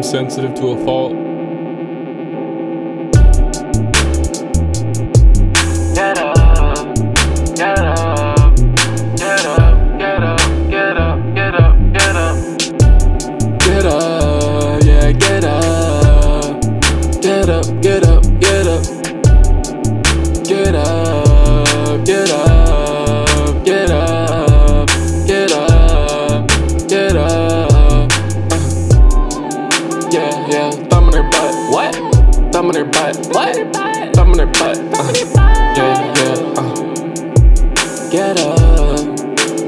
I'm sensitive to a fault. Get up, get up, get up, get up, get up, get up, get up. Get up, yeah, get up. Get up, get up, get up. Get up, Thumb in her butt. What? Thumb in her butt. Uh. Yeah, yeah, uh. Get up,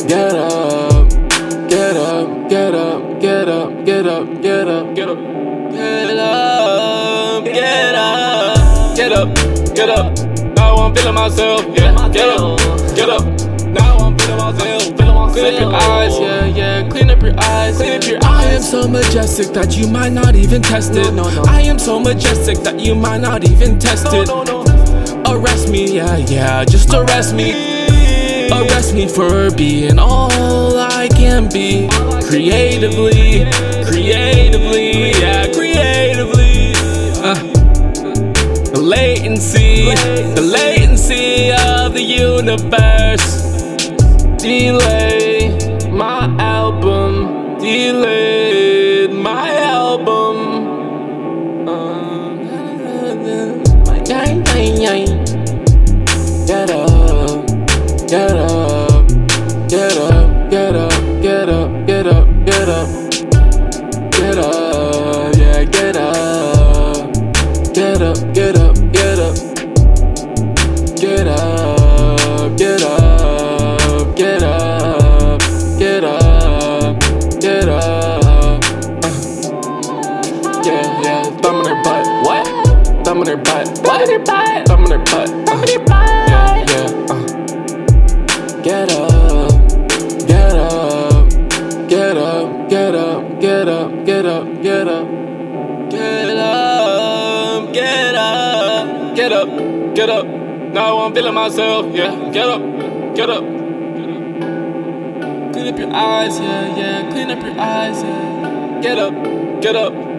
get up, get up, get up, get up, get up, get up, get up, get up, get up, get up, get up. Now I'm feeling myself, yeah, get up, get up. Now I'm feeling myself, feeling myself. Eyes, yeah. Clean up your eyes, clean up your eyes. I am so majestic that you might not even test it. No, no, no. I am so majestic that you might not even test it. No, no, Arrest me, yeah, yeah, just arrest me. Arrest me for being all I can be. Creatively, creatively, yeah, creatively. Uh, the latency, the latency of the universe. Delay feel in her butt. Thumb in her butt. Thumb in her butt. Thumb in her butt. Yeah, yeah. Uh. Get up, get up, get up, get up, get up, get up, get up, get up, get up, get up, get up. Now I'm feeling myself. Yeah, get up, get up. Clean up your eyes, yeah, yeah. Clean up your eyes, yeah. Get up, get up.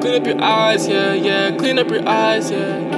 Clean up your eyes, yeah, yeah. Clean up your eyes, yeah.